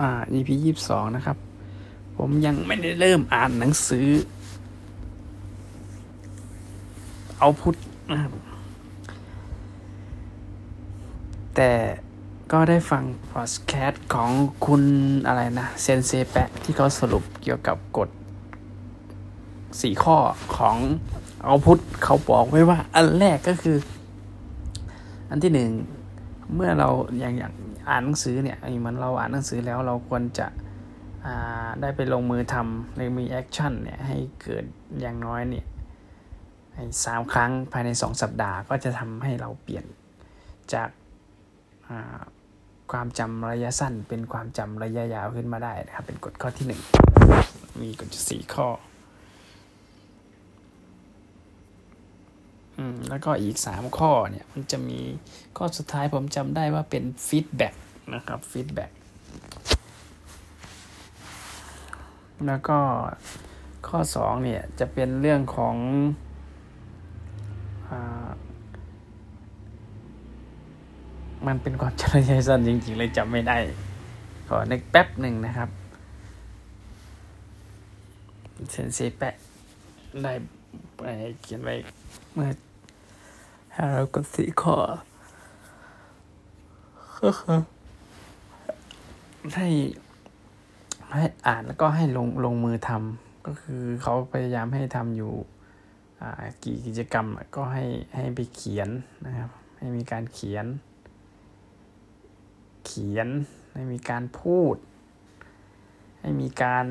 อ่า EP ยี่สิบสองนะครับ ผมยังไม่ได้เริ่มอ่านหนังสือ เอาพุทธนะครับ แต่ก็ได้ฟังพอดแคสต์ของคุณอะไรนะเซนเซแปะที่เขาสรุปเกี่ยวกับกฎสี่ข้อของเอาพุทธเขาบอกไว้ว่า อันแรกก็คือ อันที่หนึ่ง เมื่อเราอย่างอย่างอ่านหนังสือเนี่ยเหมือนเราอ่านหนังสือแล้วเราควรจะได้ไปลงมือทำในมี action เนี่ยให้เกิดอย่างน้อยเนี่ยสามครั้งภายในสองสัปดาห์ก็จะทำให้เราเปลี่ยนจากความจำระยะสั้นเป็นความจำระยะยาวขึ้นมาได้นะครับ เป็นกฎข้อที่หนึ่งมีกฎสี่ข้อ แล้วก็อีกสามข้อเนี่ย มันจะมีข้อสุดท้ายผมจำได้ว่าเป็น feedback นะครับ feedback แล้วก็ข้อสองเนี่ย จะเป็นเรื่องของ อ๋อมันเป็นความจำระยะสั้นจริงๆ เลยจำไม่ได้ ขอนึกแป๊บหนึ่งนะครับเซนเซแปะได้เขียนไว้เมื่อ ห้าร้อยกว่าสี่ข้อให้ให้อ่านแล้วก็ให้ลงลงมือทำก็คือเขาพยายามให้ทำอยู่กี่กิจกรรมก็ให้ให้ไปเขียนนะครับ ให้มีการเขียน เขียนให้มีการพูด ให้มีการ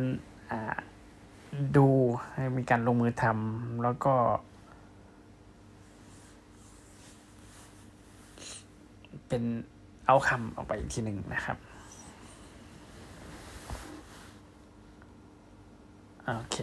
ดูให้มีการลงมือทำแล้วก็ เป็นเอาคำออกไปอีกทีหนึ่งนะครับโอเค